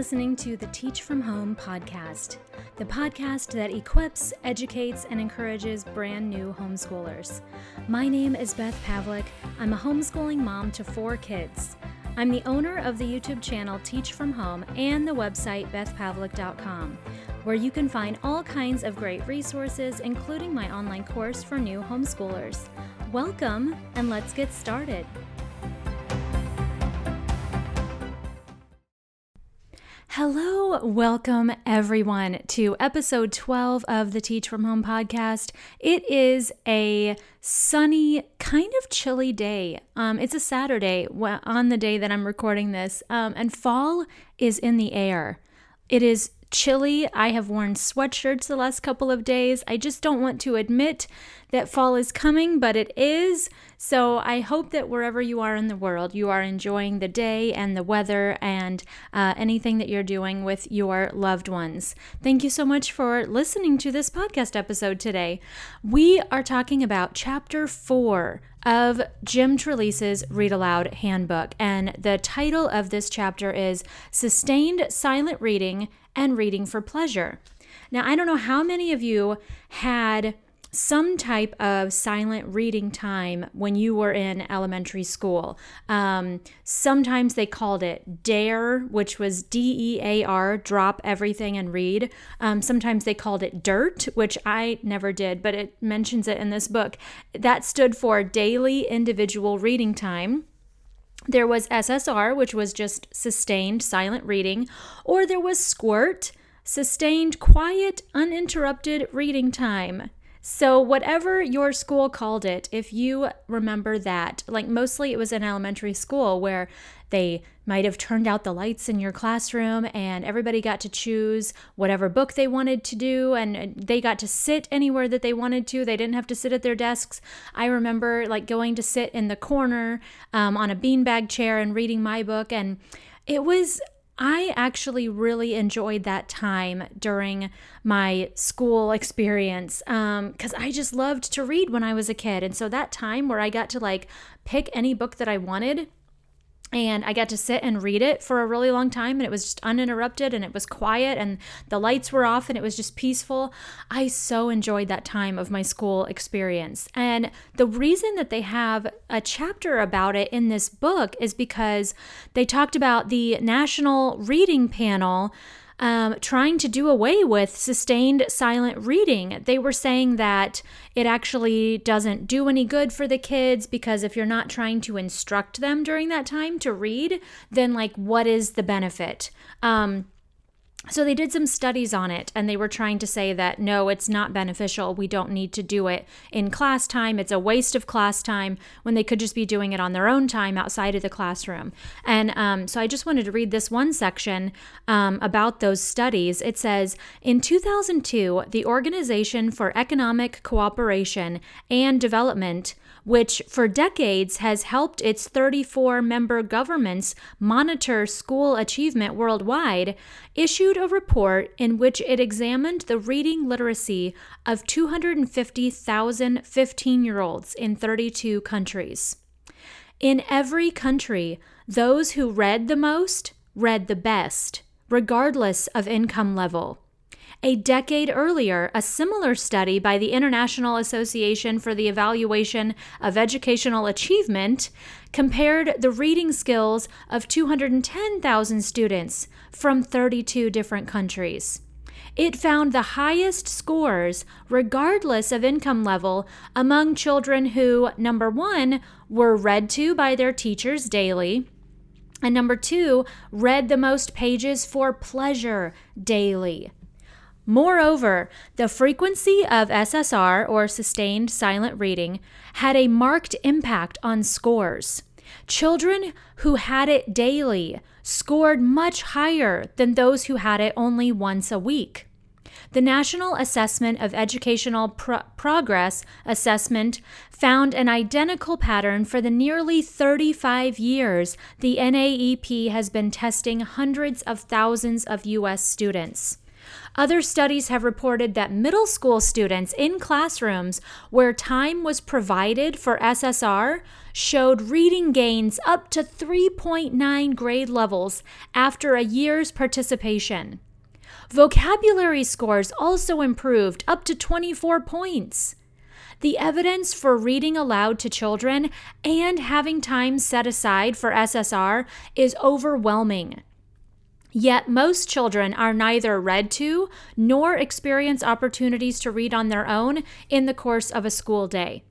listening to the Teach From Home podcast, the podcast that equips, educates, and encourages brand new homeschoolers. My name is Beth Pavlik. I'm a homeschooling mom to four kids. I'm the owner of the YouTube channel Teach From Home and the website bethpavlik.com, where you can find all kinds of great resources, including my online course for new homeschoolers. Welcome, and let's get started. Hello, welcome everyone to episode 12 of the Teach From Home podcast. It is a sunny, kind of chilly day. Um, it's a Saturday on the day that I'm recording this, um, and fall is in the air. It is chilly. I have worn sweatshirts the last couple of days. I just don't want to admit that fall is coming, but it is. So I hope that wherever you are in the world, you are enjoying the day and the weather and uh, anything that you're doing with your loved ones. Thank you so much for listening to this podcast episode today. We are talking about chapter four of Jim Trelease's Read Aloud Handbook. And the title of this chapter is Sustained Silent Reading and Reading for Pleasure. Now, I don't know how many of you had some type of silent reading time when you were in elementary school. Um, sometimes they called it DARE, which was D E A R, drop everything and read. Um, sometimes they called it DIRT, which I never did, but it mentions it in this book. That stood for Daily Individual Reading Time. There was SSR, which was just sustained silent reading, or there was SQUIRT, sustained quiet, uninterrupted reading time. So, whatever your school called it, if you remember that, like mostly it was in elementary school where they might have turned out the lights in your classroom and everybody got to choose whatever book they wanted to do and they got to sit anywhere that they wanted to. They didn't have to sit at their desks. I remember like going to sit in the corner um, on a beanbag chair and reading my book. And it was I actually really enjoyed that time during my school experience because um, I just loved to read when I was a kid. And so that time where I got to like pick any book that I wanted and I got to sit and read it for a really long time, and it was just uninterrupted and it was quiet, and the lights were off, and it was just peaceful. I so enjoyed that time of my school experience. And the reason that they have a chapter about it in this book is because they talked about the National Reading Panel um, trying to do away with sustained silent reading. They were saying that it actually doesn't do any good for the kids because if you're not trying to instruct them during that time to read, then like what is the benefit? Um, so they did some studies on it and they were trying to say that no, it's not beneficial. We don't need to do it in class time. It's a waste of class time when they could just be doing it on their own time outside of the classroom. And um, so I just wanted to read this one section um, about those studies. It says In 2002, the Organization for Economic Cooperation and Development which for decades has helped its 34 member governments monitor school achievement worldwide, issued a report in which it examined the reading literacy of 250,000 15 year olds in 32 countries. In every country, those who read the most read the best, regardless of income level. A decade earlier, a similar study by the International Association for the Evaluation of Educational Achievement compared the reading skills of 210,000 students from 32 different countries. It found the highest scores, regardless of income level, among children who, number one, were read to by their teachers daily, and number two, read the most pages for pleasure daily. Moreover, the frequency of SSR, or sustained silent reading, had a marked impact on scores. Children who had it daily scored much higher than those who had it only once a week. The National Assessment of Educational Pro- Progress assessment found an identical pattern for the nearly 35 years the NAEP has been testing hundreds of thousands of U.S. students. Other studies have reported that middle school students in classrooms where time was provided for SSR showed reading gains up to 3.9 grade levels after a year's participation. Vocabulary scores also improved up to 24 points. The evidence for reading aloud to children and having time set aside for SSR is overwhelming. Yet most children are neither read to nor experience opportunities to read on their own in the course of a school day.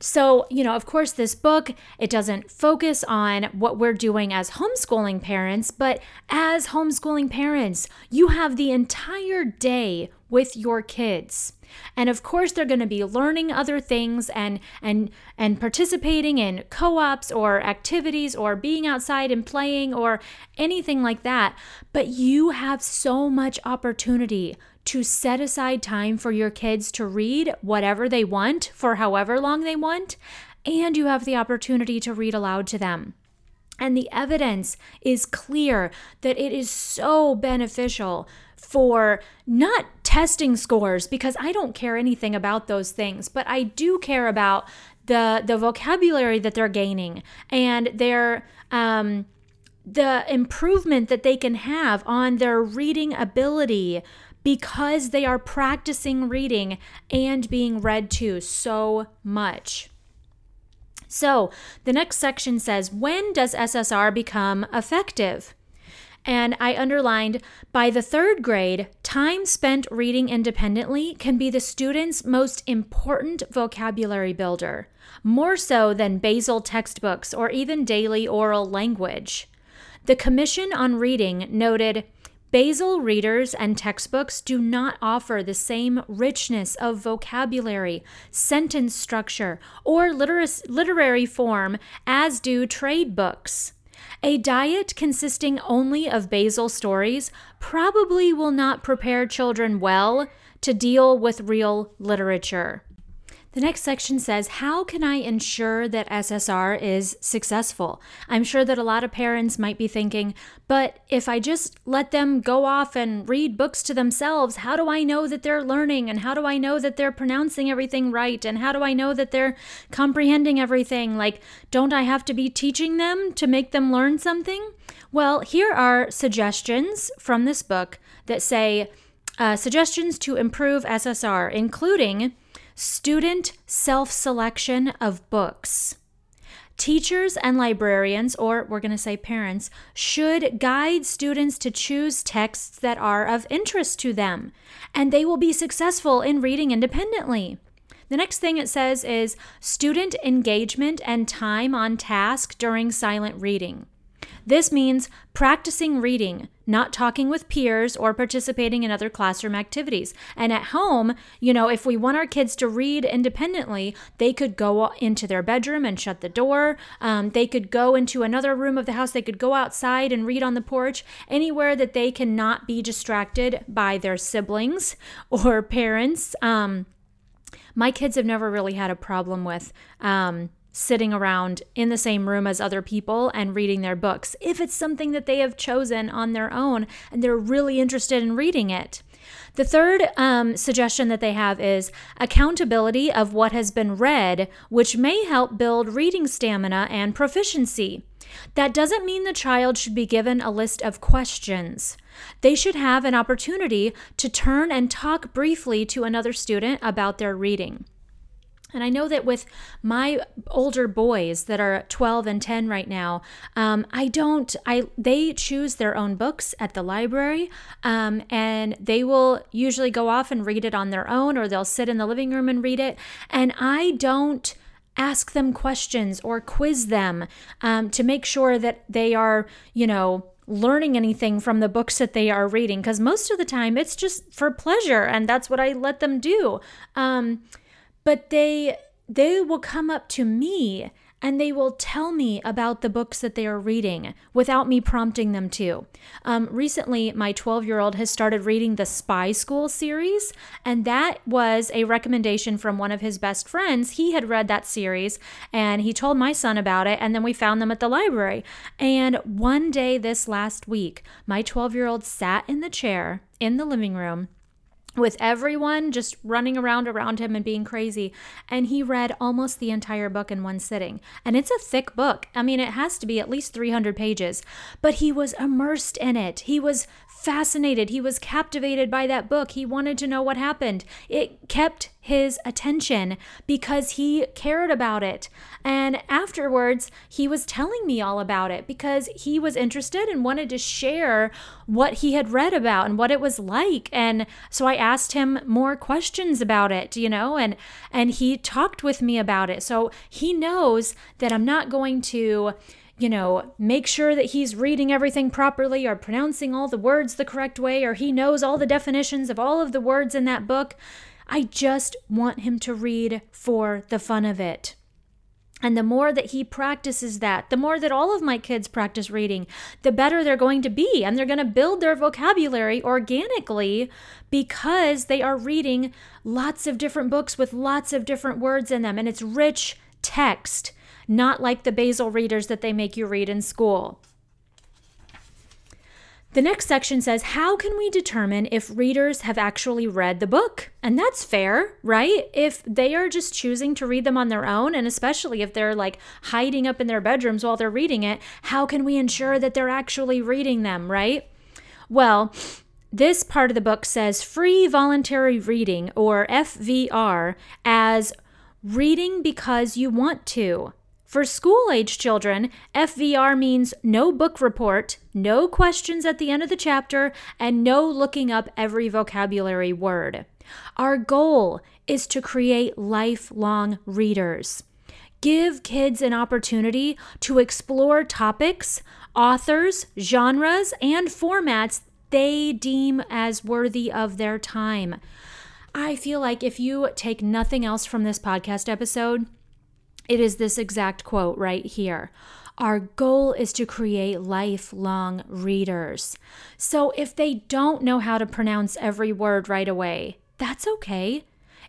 So, you know, of course, this book, it doesn't focus on what we're doing as homeschooling parents, but as homeschooling parents, you have the entire day with your kids. And of course they're going to be learning other things and and and participating in co-ops or activities or being outside and playing or anything like that. But you have so much opportunity to set aside time for your kids to read whatever they want for however long they want, and you have the opportunity to read aloud to them. And the evidence is clear that it is so beneficial for not testing scores because I don't care anything about those things, but I do care about the the vocabulary that they're gaining and their um, the improvement that they can have on their reading ability because they are practicing reading and being read to so much. So, the next section says, When does SSR become effective? And I underlined by the third grade, time spent reading independently can be the student's most important vocabulary builder, more so than basal textbooks or even daily oral language. The Commission on Reading noted Basal readers and textbooks do not offer the same richness of vocabulary, sentence structure, or literary form as do trade books. A diet consisting only of basal stories probably will not prepare children well to deal with real literature. The next section says, How can I ensure that SSR is successful? I'm sure that a lot of parents might be thinking, but if I just let them go off and read books to themselves, how do I know that they're learning? And how do I know that they're pronouncing everything right? And how do I know that they're comprehending everything? Like, don't I have to be teaching them to make them learn something? Well, here are suggestions from this book that say, uh, suggestions to improve SSR, including student self selection of books. Teachers and librarians, or we're going to say parents, should guide students to choose texts that are of interest to them, and they will be successful in reading independently. The next thing it says is student engagement and time on task during silent reading. This means practicing reading, not talking with peers or participating in other classroom activities. And at home, you know, if we want our kids to read independently, they could go into their bedroom and shut the door. Um, they could go into another room of the house. They could go outside and read on the porch, anywhere that they cannot be distracted by their siblings or parents. Um, my kids have never really had a problem with um, sitting around in the same room as other people and reading their books if it's something that they have chosen on their own and they're really interested in reading it. The third um, suggestion that they have is accountability of what has been read, which may help build reading stamina and proficiency. That doesn't mean the child should be given a list of questions. They should have an opportunity to turn and talk briefly to another student about their reading. And I know that with my older boys that are 12 and 10 right now, um, I don't, I, they choose their own books at the library um, and they will usually go off and read it on their own or they'll sit in the living room and read it. And I don't ask them questions or quiz them um, to make sure that they are, you know, learning anything from the books that they are reading because most of the time it's just for pleasure and that's what I let them do. Um, but they they will come up to me and they will tell me about the books that they are reading without me prompting them to. Um, recently, my 12 year old has started reading the Spy School series, and that was a recommendation from one of his best friends. He had read that series and he told my son about it, and then we found them at the library. And one day this last week, my 12 year old sat in the chair in the living room with everyone just running around around him and being crazy. And he read almost the entire book in one sitting. And it's a thick book. I mean, it has to be at least 300 pages. But he was immersed in it. He was fascinated. He was captivated by that book. He wanted to know what happened. It kept his attention because he cared about it. And afterwards, he was telling me all about it because he was interested and wanted to share what he had read about and what it was like. And so I asked him more questions about it, you know, and and he talked with me about it. So he knows that I'm not going to you know, make sure that he's reading everything properly or pronouncing all the words the correct way or he knows all the definitions of all of the words in that book. I just want him to read for the fun of it. And the more that he practices that, the more that all of my kids practice reading, the better they're going to be. And they're going to build their vocabulary organically because they are reading lots of different books with lots of different words in them. And it's rich text, not like the basal readers that they make you read in school. The next section says, How can we determine if readers have actually read the book? And that's fair, right? If they are just choosing to read them on their own, and especially if they're like hiding up in their bedrooms while they're reading it, how can we ensure that they're actually reading them, right? Well, this part of the book says free voluntary reading, or FVR, as reading because you want to. For school age children, FVR means no book report, no questions at the end of the chapter, and no looking up every vocabulary word. Our goal is to create lifelong readers. Give kids an opportunity to explore topics, authors, genres, and formats they deem as worthy of their time. I feel like if you take nothing else from this podcast episode, it is this exact quote right here. Our goal is to create lifelong readers. So if they don't know how to pronounce every word right away, that's okay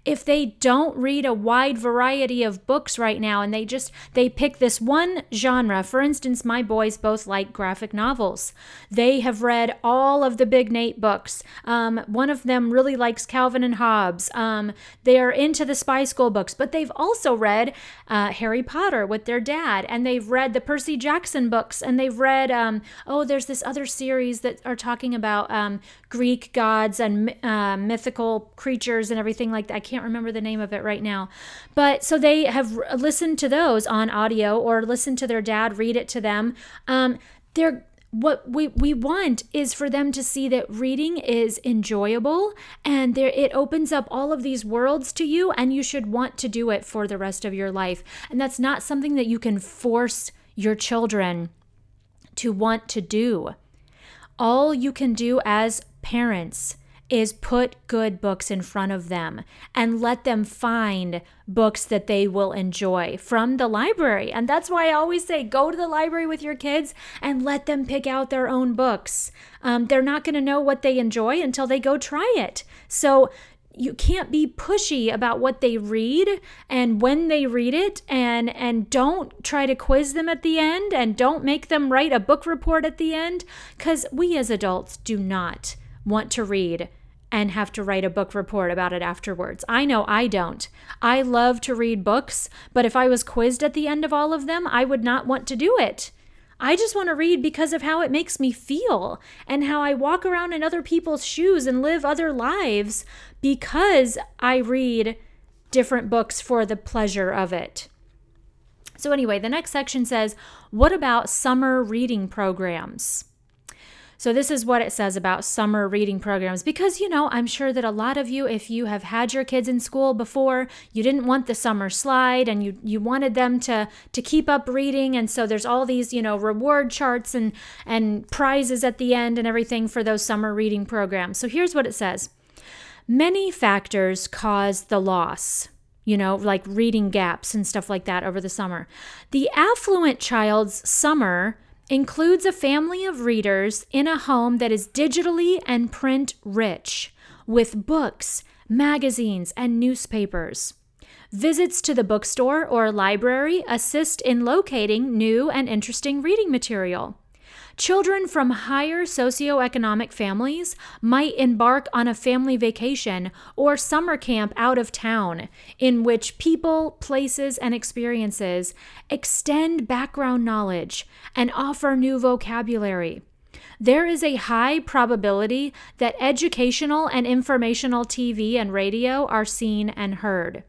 if they don't read a wide variety of books right now and they just they pick this one genre for instance my boys both like graphic novels. They have read all of the big nate books. Um, one of them really likes calvin and hobbes. Um, they are into the spy school books but they've also read uh, harry potter with their dad and they've read the percy jackson books and they've read um, oh there's this other series that are talking about um, greek gods and uh, mythical creatures and everything like that can't remember the name of it right now. But so they have listened to those on audio or listened to their dad read it to them. Um, they're what we, we want is for them to see that reading is enjoyable and there it opens up all of these worlds to you and you should want to do it for the rest of your life and that's not something that you can force your children to want to do all you can do as parents is put good books in front of them and let them find books that they will enjoy from the library. And that's why I always say go to the library with your kids and let them pick out their own books. Um, they're not going to know what they enjoy until they go try it. So you can't be pushy about what they read and when they read it and and don't try to quiz them at the end and don't make them write a book report at the end cuz we as adults do not want to read and have to write a book report about it afterwards. I know I don't. I love to read books, but if I was quizzed at the end of all of them, I would not want to do it. I just want to read because of how it makes me feel and how I walk around in other people's shoes and live other lives because I read different books for the pleasure of it. So, anyway, the next section says, What about summer reading programs? So, this is what it says about summer reading programs because, you know, I'm sure that a lot of you, if you have had your kids in school before, you didn't want the summer slide and you, you wanted them to, to keep up reading. And so there's all these, you know, reward charts and, and prizes at the end and everything for those summer reading programs. So, here's what it says Many factors cause the loss you know, like reading gaps and stuff like that over the summer. The affluent child's summer includes a family of readers in a home that is digitally and print rich with books, magazines, and newspapers. Visits to the bookstore or library assist in locating new and interesting reading material. Children from higher socioeconomic families might embark on a family vacation or summer camp out of town, in which people, places, and experiences extend background knowledge and offer new vocabulary. There is a high probability that educational and informational TV and radio are seen and heard.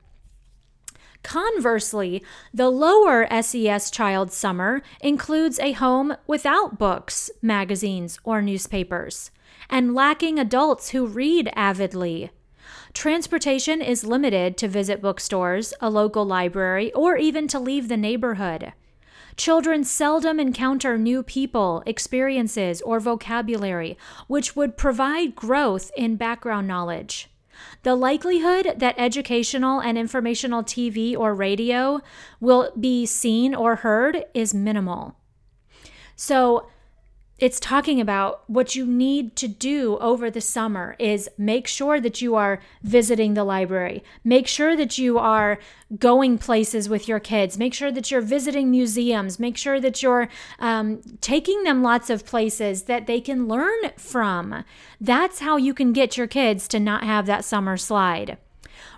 Conversely, the lower SES child summer includes a home without books, magazines, or newspapers, and lacking adults who read avidly. Transportation is limited to visit bookstores, a local library, or even to leave the neighborhood. Children seldom encounter new people, experiences, or vocabulary, which would provide growth in background knowledge. The likelihood that educational and informational TV or radio will be seen or heard is minimal. So, it's talking about what you need to do over the summer is make sure that you are visiting the library. Make sure that you are going places with your kids. Make sure that you're visiting museums. Make sure that you're um, taking them lots of places that they can learn from. That's how you can get your kids to not have that summer slide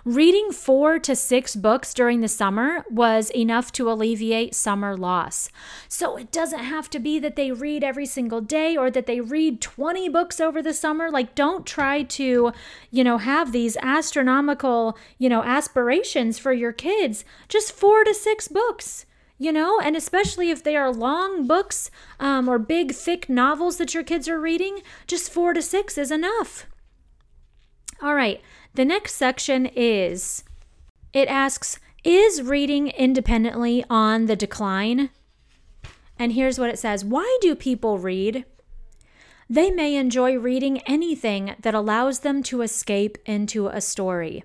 Reading four to six books during the summer was enough to alleviate summer loss. So it doesn't have to be that they read every single day or that they read 20 books over the summer. Like, don't try to, you know, have these astronomical, you know, aspirations for your kids. Just four to six books you know and especially if they are long books um, or big thick novels that your kids are reading just four to six is enough all right the next section is it asks, Is reading independently on the decline? And here's what it says Why do people read? They may enjoy reading anything that allows them to escape into a story.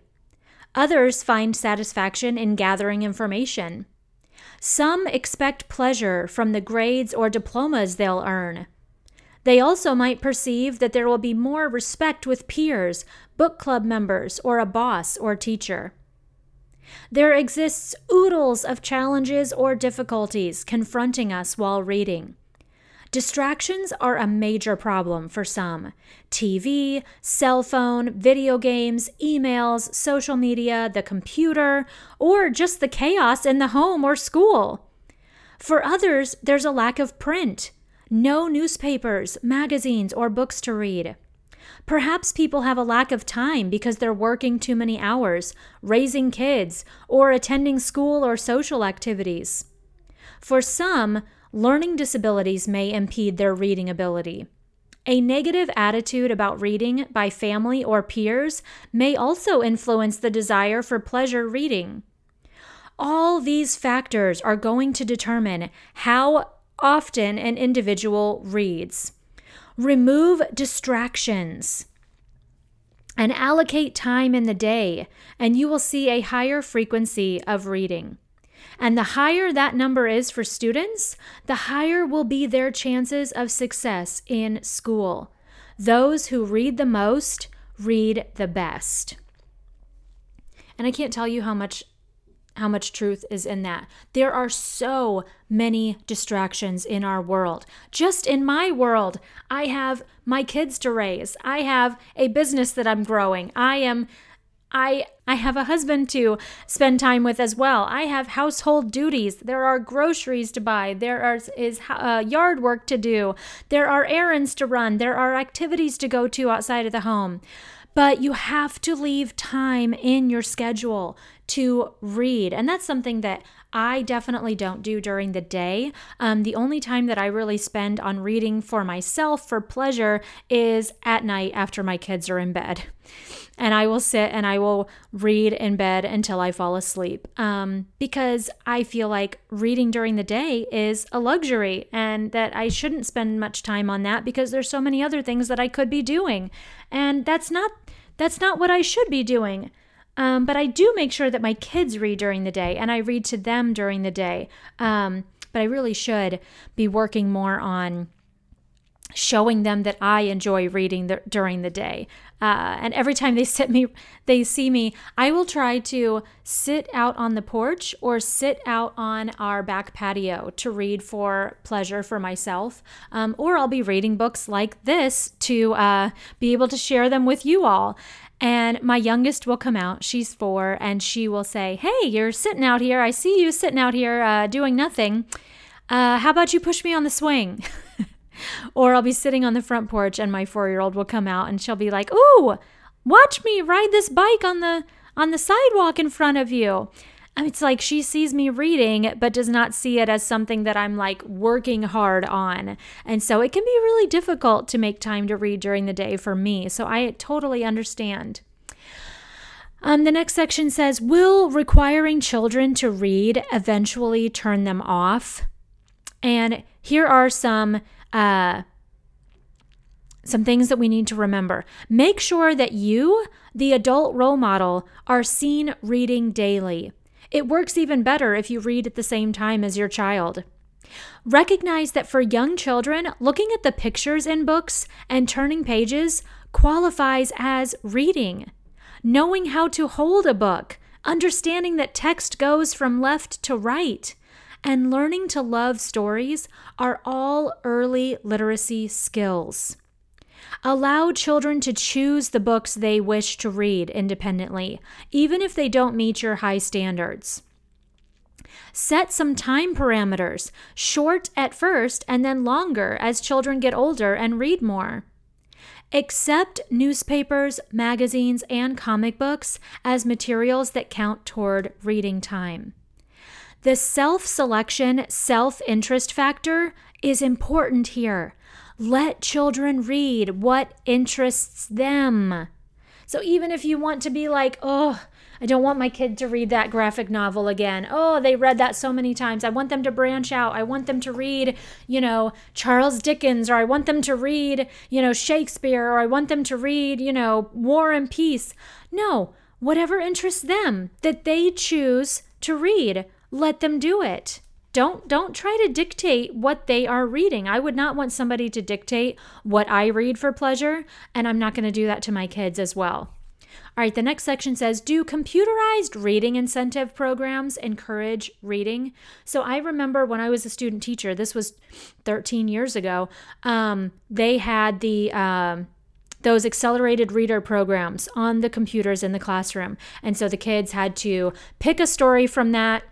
Others find satisfaction in gathering information. Some expect pleasure from the grades or diplomas they'll earn. They also might perceive that there will be more respect with peers, book club members, or a boss or teacher. There exists oodles of challenges or difficulties confronting us while reading. Distractions are a major problem for some. TV, cell phone, video games, emails, social media, the computer, or just the chaos in the home or school. For others, there's a lack of print no newspapers, magazines, or books to read. Perhaps people have a lack of time because they're working too many hours, raising kids, or attending school or social activities. For some, learning disabilities may impede their reading ability. A negative attitude about reading by family or peers may also influence the desire for pleasure reading. All these factors are going to determine how often an individual reads. Remove distractions and allocate time in the day, and you will see a higher frequency of reading. And the higher that number is for students, the higher will be their chances of success in school. Those who read the most read the best. And I can't tell you how much how much truth is in that. There are so many distractions in our world. Just in my world, I have my kids to raise. I have a business that I'm growing. I am I I have a husband to spend time with as well. I have household duties. There are groceries to buy. There are, is uh, yard work to do. There are errands to run. There are activities to go to outside of the home. But you have to leave time in your schedule to read. And that's something that I definitely don't do during the day. Um, the only time that I really spend on reading for myself for pleasure is at night after my kids are in bed. And I will sit and I will read in bed until I fall asleep um, because I feel like reading during the day is a luxury and that I shouldn't spend much time on that because there's so many other things that I could be doing. And that's not that's not what I should be doing. Um, but I do make sure that my kids read during the day and I read to them during the day. Um, but I really should be working more on showing them that I enjoy reading the, during the day. Uh, and every time they sit me, they see me, I will try to sit out on the porch or sit out on our back patio to read for pleasure for myself. Um, or I'll be reading books like this to uh, be able to share them with you all. And my youngest will come out, she's four, and she will say, Hey, you're sitting out here. I see you sitting out here uh, doing nothing. Uh, how about you push me on the swing? or I'll be sitting on the front porch and my four year old will come out and she'll be like, Ooh, watch me ride this bike on the on the sidewalk in front of you. It's like she sees me reading, but does not see it as something that I'm like working hard on. And so it can be really difficult to make time to read during the day for me. So I totally understand. Um, the next section says Will requiring children to read eventually turn them off? And here are some uh, some things that we need to remember. Make sure that you, the adult role model, are seen reading daily. It works even better if you read at the same time as your child. Recognize that for young children, looking at the pictures in books and turning pages qualifies as reading. Knowing how to hold a book, understanding that text goes from left to right, and learning to love stories are all early literacy skills. Allow children to choose the books they wish to read independently, even if they don't meet your high standards. Set some time parameters, short at first and then longer as children get older and read more. Accept newspapers, magazines, and comic books as materials that count toward reading time. The self selection, self interest factor is important here. Let children read what interests them. So even if you want to be like, oh, I don't want my kid to read that graphic novel again. Oh, they read that so many times. I want them to branch out. I want them to read, you know, Charles Dickens, or I want them to read, you know, Shakespeare, or I want them to read, you know, War and Peace. No, whatever interests them that they choose to read let them do it. Don't don't try to dictate what they are reading. I would not want somebody to dictate what I read for pleasure, and I'm not going to do that to my kids as well. All right, the next section says Do computerized reading incentive programs encourage reading? So I remember when I was a student teacher, this was 13 years ago, um, they had the. Um, those accelerated reader programs on the computers in the classroom. And so the kids had to pick a story from that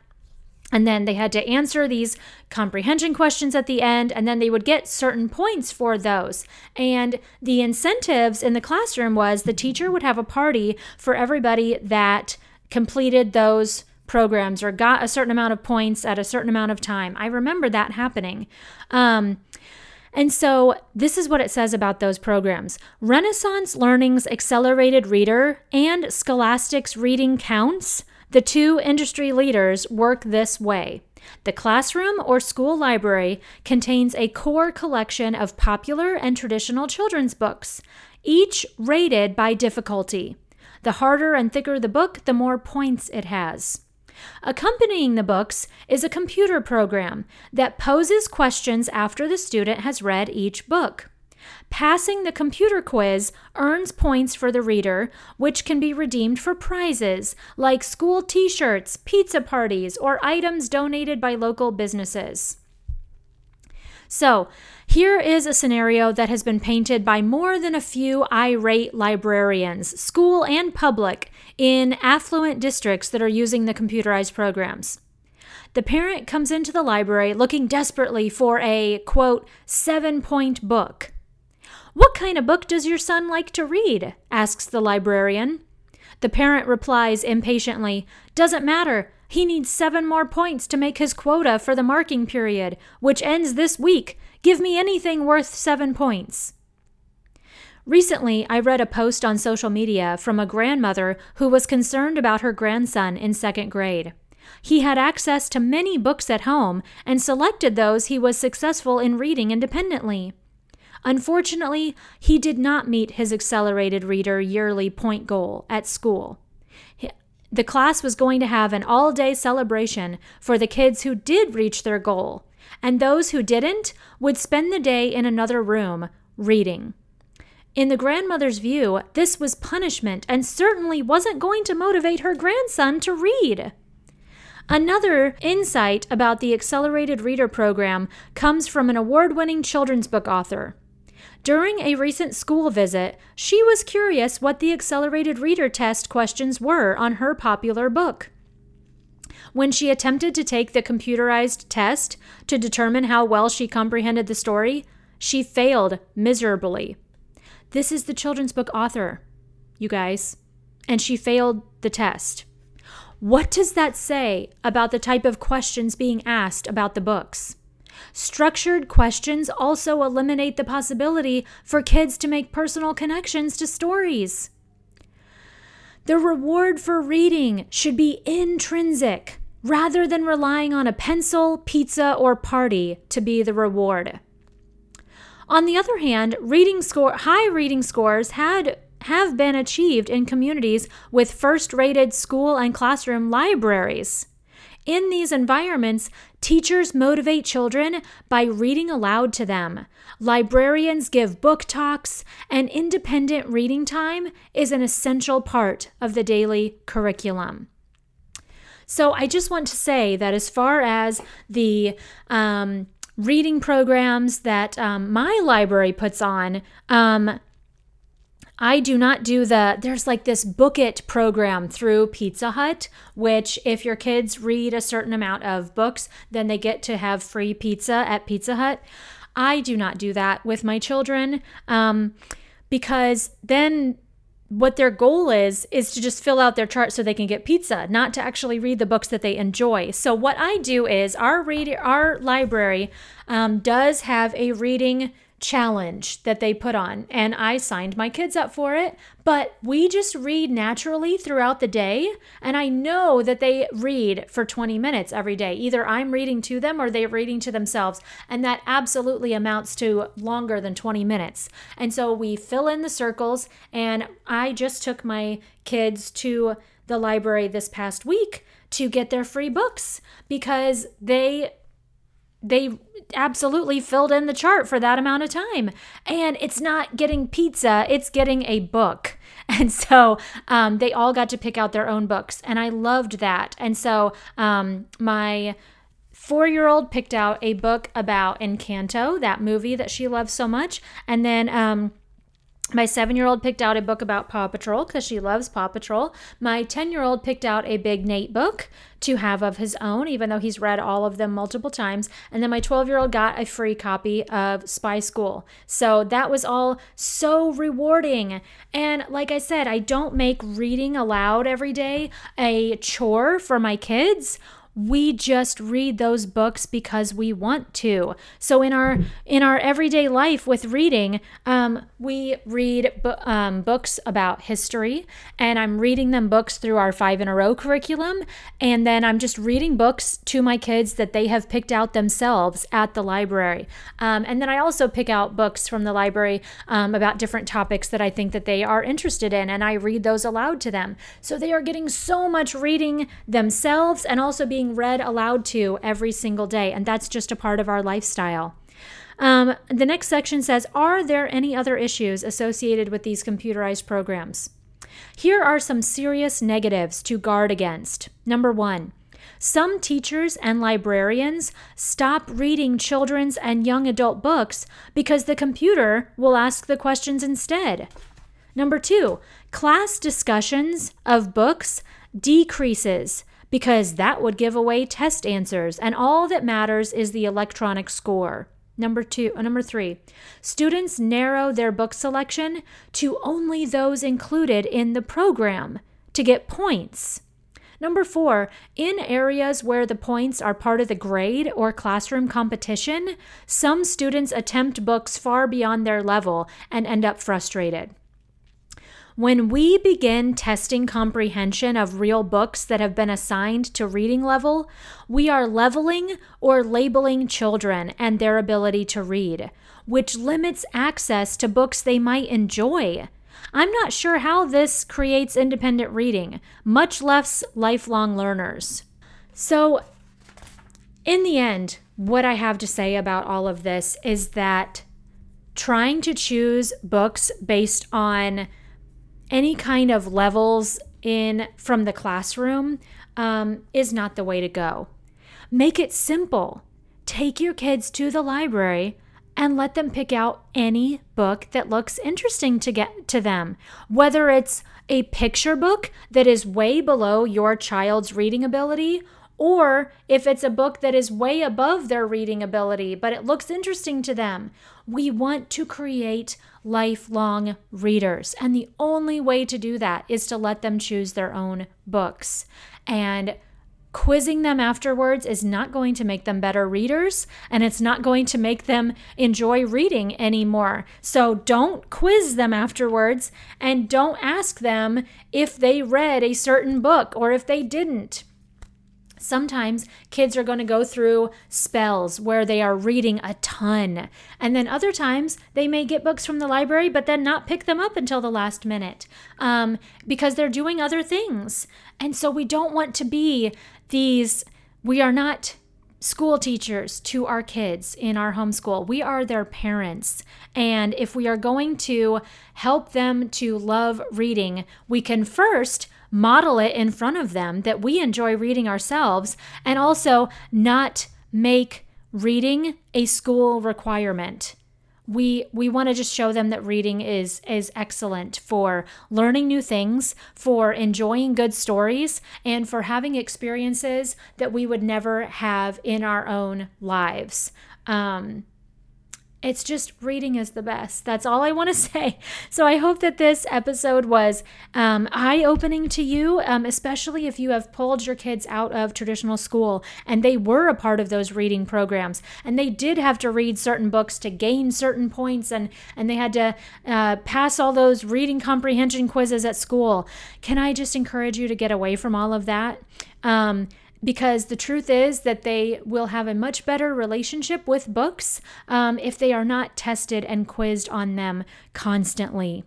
and then they had to answer these comprehension questions at the end, and then they would get certain points for those. And the incentives in the classroom was the teacher would have a party for everybody that completed those programs or got a certain amount of points at a certain amount of time. I remember that happening. Um, and so, this is what it says about those programs Renaissance Learning's Accelerated Reader and Scholastic's Reading Counts the two industry leaders work this way. The classroom or school library contains a core collection of popular and traditional children's books, each rated by difficulty. The harder and thicker the book, the more points it has. Accompanying the books is a computer program that poses questions after the student has read each book. Passing the computer quiz earns points for the reader, which can be redeemed for prizes like school t shirts, pizza parties, or items donated by local businesses. So, here is a scenario that has been painted by more than a few irate librarians, school and public, in affluent districts that are using the computerized programs. The parent comes into the library looking desperately for a, quote, seven point book. What kind of book does your son like to read? asks the librarian. The parent replies impatiently, Doesn't matter. He needs seven more points to make his quota for the marking period, which ends this week. Give me anything worth seven points. Recently, I read a post on social media from a grandmother who was concerned about her grandson in second grade. He had access to many books at home and selected those he was successful in reading independently. Unfortunately, he did not meet his accelerated reader yearly point goal at school. The class was going to have an all day celebration for the kids who did reach their goal, and those who didn't would spend the day in another room reading. In the grandmother's view, this was punishment and certainly wasn't going to motivate her grandson to read. Another insight about the Accelerated Reader Program comes from an award winning children's book author. During a recent school visit, she was curious what the Accelerated Reader Test questions were on her popular book. When she attempted to take the computerized test to determine how well she comprehended the story, she failed miserably. This is the children's book author, you guys, and she failed the test. What does that say about the type of questions being asked about the books? Structured questions also eliminate the possibility for kids to make personal connections to stories. The reward for reading should be intrinsic rather than relying on a pencil, pizza, or party to be the reward. On the other hand, reading score high reading scores had have been achieved in communities with first-rated school and classroom libraries. In these environments, teachers motivate children by reading aloud to them. Librarians give book talks, and independent reading time is an essential part of the daily curriculum. So, I just want to say that as far as the um, reading programs that um, my library puts on, um, I do not do the, there's like this book it program through Pizza Hut, which if your kids read a certain amount of books, then they get to have free pizza at Pizza Hut. I do not do that with my children um, because then what their goal is is to just fill out their chart so they can get pizza not to actually read the books that they enjoy so what i do is our read our library um, does have a reading challenge that they put on, and I signed my kids up for it. But we just read naturally throughout the day, and I know that they read for 20 minutes every day. Either I'm reading to them or they're reading to themselves, and that absolutely amounts to longer than 20 minutes. And so we fill in the circles, and I just took my kids to the library this past week to get their free books because they they absolutely filled in the chart for that amount of time. And it's not getting pizza, it's getting a book. And so um, they all got to pick out their own books. And I loved that. And so um, my four year old picked out a book about Encanto, that movie that she loves so much. And then um, my seven year old picked out a book about Paw Patrol because she loves Paw Patrol. My 10 year old picked out a Big Nate book to have of his own, even though he's read all of them multiple times. And then my 12 year old got a free copy of Spy School. So that was all so rewarding. And like I said, I don't make reading aloud every day a chore for my kids we just read those books because we want to. So in our in our everyday life with reading um, we read bu- um, books about history and i'm reading them books through our five in a row curriculum and then i'm just reading books to my kids that they have picked out themselves at the library. Um, and then i also pick out books from the library um, about different topics that i think that they are interested in and i read those aloud to them. So they are getting so much reading themselves and also being being read aloud to every single day, and that's just a part of our lifestyle. Um, the next section says Are there any other issues associated with these computerized programs? Here are some serious negatives to guard against. Number one, some teachers and librarians stop reading children's and young adult books because the computer will ask the questions instead. Number two, class discussions of books decreases because that would give away test answers, and all that matters is the electronic score. Number two, uh, number three, students narrow their book selection to only those included in the program to get points. Number four, in areas where the points are part of the grade or classroom competition, some students attempt books far beyond their level and end up frustrated. When we begin testing comprehension of real books that have been assigned to reading level, we are leveling or labeling children and their ability to read, which limits access to books they might enjoy. I'm not sure how this creates independent reading, much less lifelong learners. So, in the end, what I have to say about all of this is that trying to choose books based on any kind of levels in from the classroom um, is not the way to go. Make it simple. Take your kids to the library and let them pick out any book that looks interesting to get to them. Whether it's a picture book that is way below your child's reading ability or if it's a book that is way above their reading ability, but it looks interesting to them. We want to create lifelong readers. And the only way to do that is to let them choose their own books. And quizzing them afterwards is not going to make them better readers and it's not going to make them enjoy reading anymore. So don't quiz them afterwards and don't ask them if they read a certain book or if they didn't. Sometimes kids are going to go through spells where they are reading a ton. And then other times they may get books from the library, but then not pick them up until the last minute um, because they're doing other things. And so we don't want to be these, we are not school teachers to our kids in our homeschool. We are their parents. And if we are going to help them to love reading, we can first model it in front of them that we enjoy reading ourselves and also not make reading a school requirement. We we want to just show them that reading is is excellent for learning new things for enjoying good stories and for having experiences that we would never have in our own lives. Um, it's just reading is the best. That's all I want to say. So I hope that this episode was um, eye opening to you, um, especially if you have pulled your kids out of traditional school and they were a part of those reading programs and they did have to read certain books to gain certain points and, and they had to uh, pass all those reading comprehension quizzes at school. Can I just encourage you to get away from all of that? Um, because the truth is that they will have a much better relationship with books um, if they are not tested and quizzed on them constantly.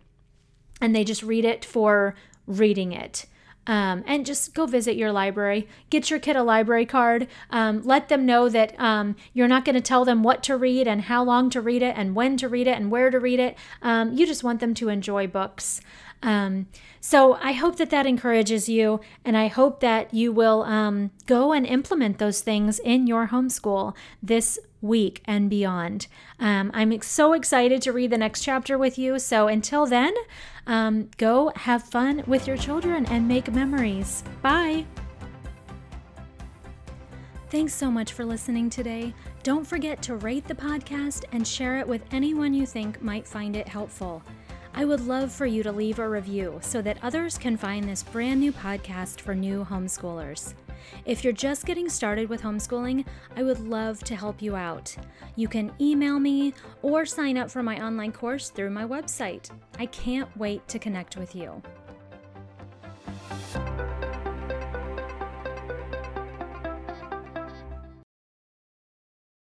And they just read it for reading it. Um, and just go visit your library. Get your kid a library card. Um, let them know that um, you're not going to tell them what to read and how long to read it and when to read it and where to read it. Um, you just want them to enjoy books. Um, so I hope that that encourages you, and I hope that you will um, go and implement those things in your homeschool this week and beyond. Um, I'm so excited to read the next chapter with you. So until then, um, go have fun with your children and make memories. Bye. Thanks so much for listening today. Don't forget to rate the podcast and share it with anyone you think might find it helpful. I would love for you to leave a review so that others can find this brand new podcast for new homeschoolers. If you're just getting started with homeschooling, I would love to help you out. You can email me or sign up for my online course through my website. I can't wait to connect with you.